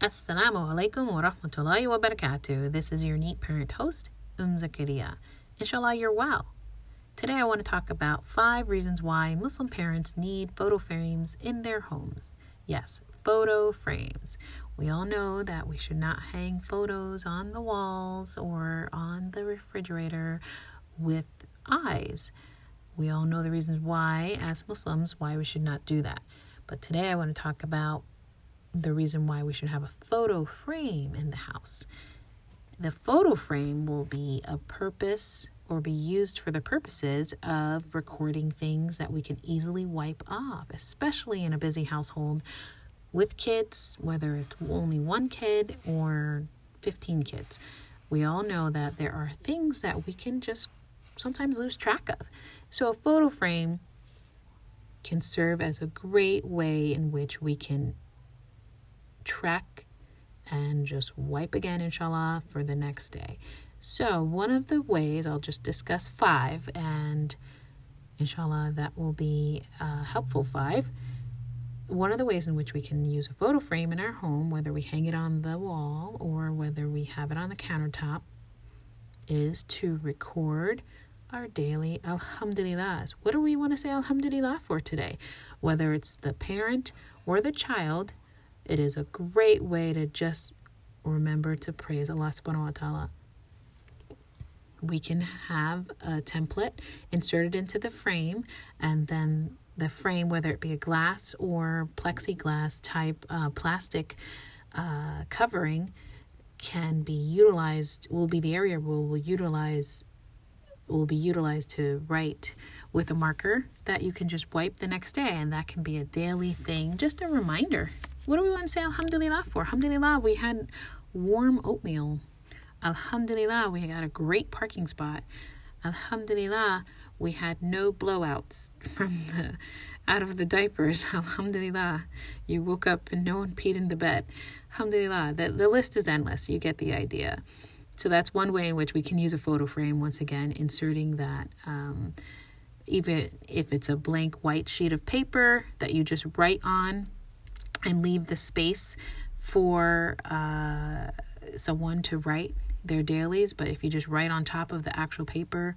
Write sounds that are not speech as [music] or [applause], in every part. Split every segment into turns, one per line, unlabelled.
Assalamu alaikum wa rahmatullahi wa barakatuh. This is your neat parent host, Um Zakaria. Inshallah, you're well. Today, I want to talk about five reasons why Muslim parents need photo frames in their homes. Yes, photo frames. We all know that we should not hang photos on the walls or on the refrigerator with eyes. We all know the reasons why, as Muslims, why we should not do that. But today, I want to talk about the reason why we should have a photo frame in the house. The photo frame will be a purpose or be used for the purposes of recording things that we can easily wipe off, especially in a busy household with kids, whether it's only one kid or 15 kids. We all know that there are things that we can just sometimes lose track of. So, a photo frame can serve as a great way in which we can track and just wipe again, inshallah, for the next day. So, one of the ways I'll just discuss five, and inshallah, that will be a helpful five. One of the ways in which we can use a photo frame in our home, whether we hang it on the wall or whether we have it on the countertop, is to record our daily alhamdulillahs. What do we want to say alhamdulillah for today? Whether it's the parent or the child, it is a great way to just remember to praise Allah subhanahu wa ta'ala. We can have a template inserted into the frame, and then the frame, whether it be a glass or plexiglass type uh, plastic uh, covering, can be utilized, will be the area where we'll utilize will be utilized to write with a marker that you can just wipe the next day and that can be a daily thing just a reminder what do we want to say Alhamdulillah for? Alhamdulillah, we had warm oatmeal. Alhamdulillah, we got a great parking spot. Alhamdulillah, we had no blowouts from the out of the diapers. [laughs] Alhamdulillah, you woke up and no one peed in the bed. Alhamdulillah, the, the list is endless. You get the idea. So that's one way in which we can use a photo frame. Once again, inserting that. Um, even if it's a blank white sheet of paper that you just write on and leave the space for uh, someone to write their dailies. But if you just write on top of the actual paper,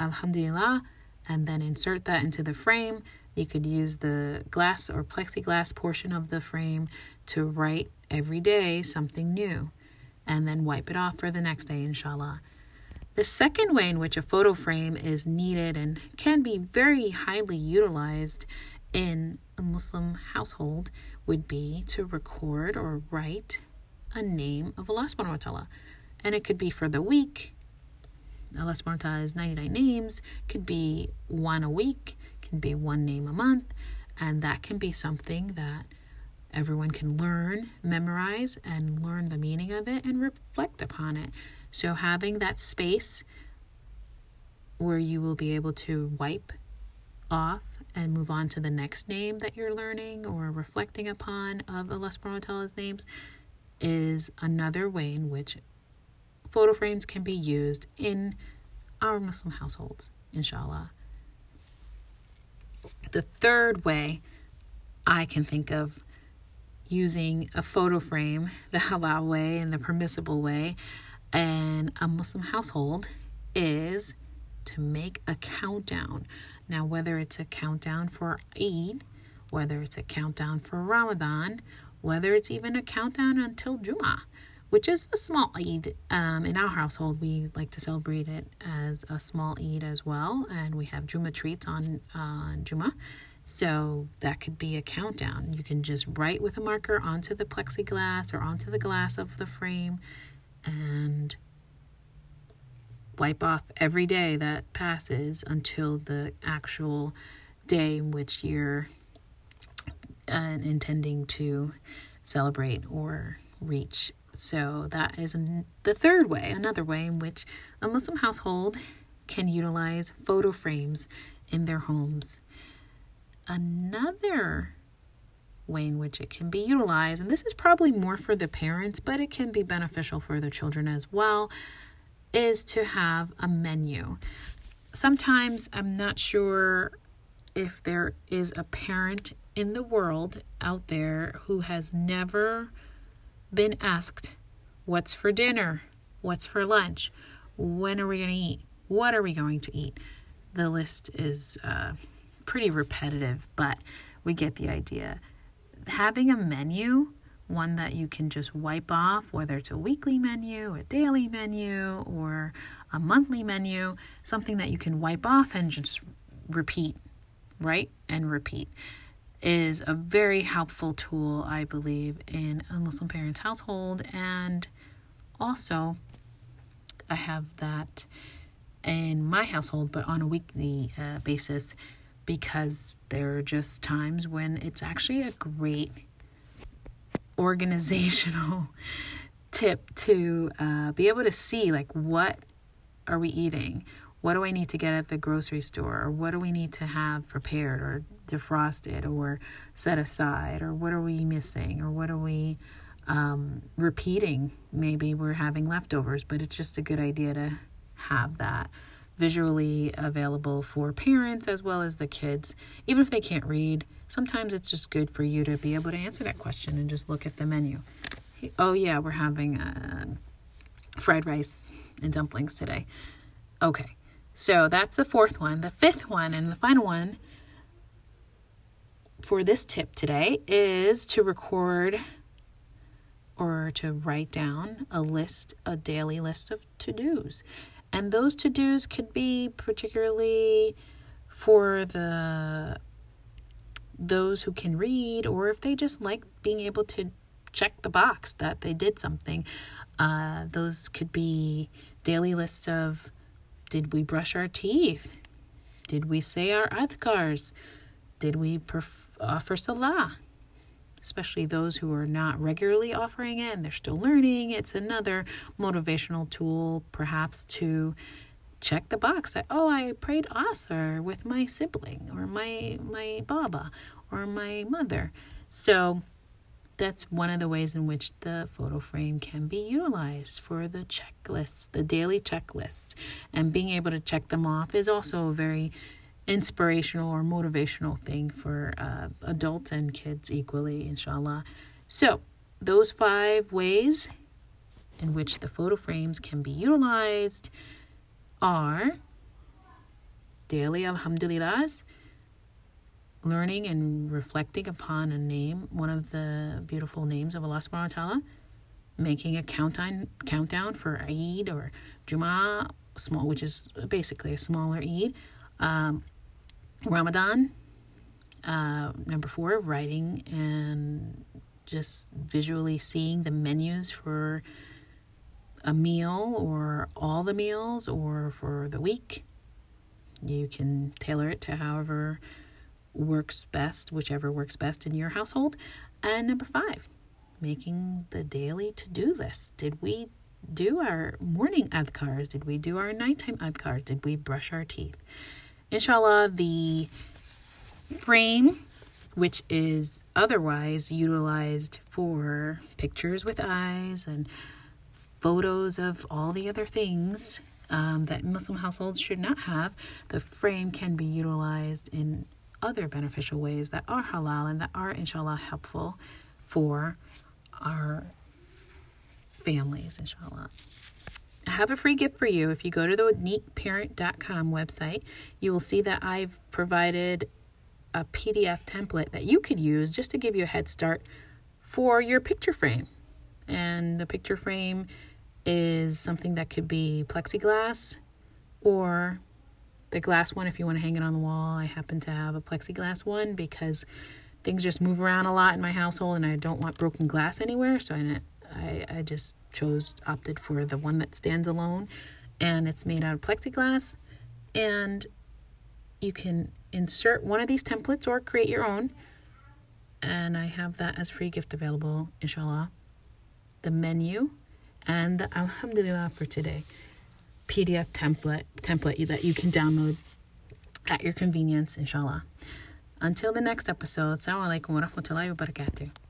Alhamdulillah, and then insert that into the frame, you could use the glass or plexiglass portion of the frame to write every day something new and then wipe it off for the next day, inshallah. The second way in which a photo frame is needed and can be very highly utilized in a Muslim household would be to record or write a name of Allah subhanahu wa ta'ala. And it could be for the week. Allah subhanahu wa ta'ala has 99 names, could be one a week, can be one name a month, and that can be something that everyone can learn, memorize, and learn the meaning of it and reflect upon it. So having that space where you will be able to wipe off and move on to the next name that you're learning or reflecting upon of the subhanahu wa names is another way in which photo frames can be used in our Muslim households, inshallah. The third way I can think of using a photo frame, [laughs] the halal way and the permissible way, in a Muslim household is to make a countdown. Now, whether it's a countdown for Eid, whether it's a countdown for Ramadan, whether it's even a countdown until Jummah, which is a small Eid. Um, in our household, we like to celebrate it as a small Eid as well, and we have Jummah treats on uh, Jummah. So that could be a countdown. You can just write with a marker onto the plexiglass or onto the glass of the frame and wipe off every day that passes until the actual day in which you're uh, intending to celebrate or reach. So, that is the third way, another way in which a Muslim household can utilize photo frames in their homes. Another way in which it can be utilized, and this is probably more for the parents, but it can be beneficial for the children as well, is to have a menu. Sometimes I'm not sure if there is a parent in the world out there who has never been asked, What's for dinner? What's for lunch? When are we going to eat? What are we going to eat? The list is uh, pretty repetitive, but we get the idea. Having a menu, one that you can just wipe off, whether it's a weekly menu, a daily menu, or a monthly menu, something that you can wipe off and just repeat, right? And repeat is a very helpful tool, I believe, in a Muslim parent's household. And also, I have that in my household, but on a weekly uh, basis, because there are just times when it's actually a great organizational [laughs] tip to uh, be able to see like what are we eating? What do i need to get at the grocery store? Or what do we need to have prepared or defrosted or set aside? Or what are we missing? Or what are we um, repeating? Maybe we're having leftovers but it's just a good idea to have that visually available for parents as well as the kids. Even if they can't read sometimes it's just good for you to be able to answer that question and just look at the menu. Oh yeah we're having uh, fried rice and dumplings today. Okay so that's the fourth one. The fifth one and the final one for this tip today is to record or to write down a list, a daily list of to dos. And those to dos could be particularly for the those who can read or if they just like being able to check the box that they did something. Uh, those could be daily lists of did we brush our teeth? Did we say our adhkars? Did we perf- offer salah, especially those who are not regularly offering it and they're still learning. It's another motivational tool, perhaps, to check the box that oh I prayed Asr with my sibling or my my baba or my mother. So that's one of the ways in which the photo frame can be utilized for the checklists, the daily checklists. And being able to check them off is also a very inspirational or motivational thing for uh, adults and kids equally, inshallah. So, those five ways in which the photo frames can be utilized are daily alhamdulillahs, learning and reflecting upon a name, one of the beautiful names of Allah subhanahu wa ta'ala, making a countdown countdown for Eid or Jum'ah, small, which is basically a smaller Eid. Um, Ramadan. Uh, number four, writing and just visually seeing the menus for a meal or all the meals or for the week. You can tailor it to however works best, whichever works best in your household. And number five, making the daily to do list. Did we do our morning adhkars? Did we do our nighttime adhkars? Did we brush our teeth? Inshallah, the frame, which is otherwise utilized for pictures with eyes and photos of all the other things um, that Muslim households should not have, the frame can be utilized in other beneficial ways that are halal and that are, inshallah, helpful for our families, inshallah. I have a free gift for you. If you go to the neatparent.com website, you will see that I've provided a PDF template that you could use just to give you a head start for your picture frame. And the picture frame is something that could be plexiglass or the glass one if you want to hang it on the wall. I happen to have a plexiglass one because things just move around a lot in my household and I don't want broken glass anywhere. So I, I, I just chose opted for the one that stands alone and it's made out of plexiglass and you can insert one of these templates or create your own and I have that as free gift available inshallah. The menu and the alhamdulillah for today. PDF template template that you can download at your convenience inshallah. Until the next episode assalamu alaikum wa rahmatullahi wa barakatuh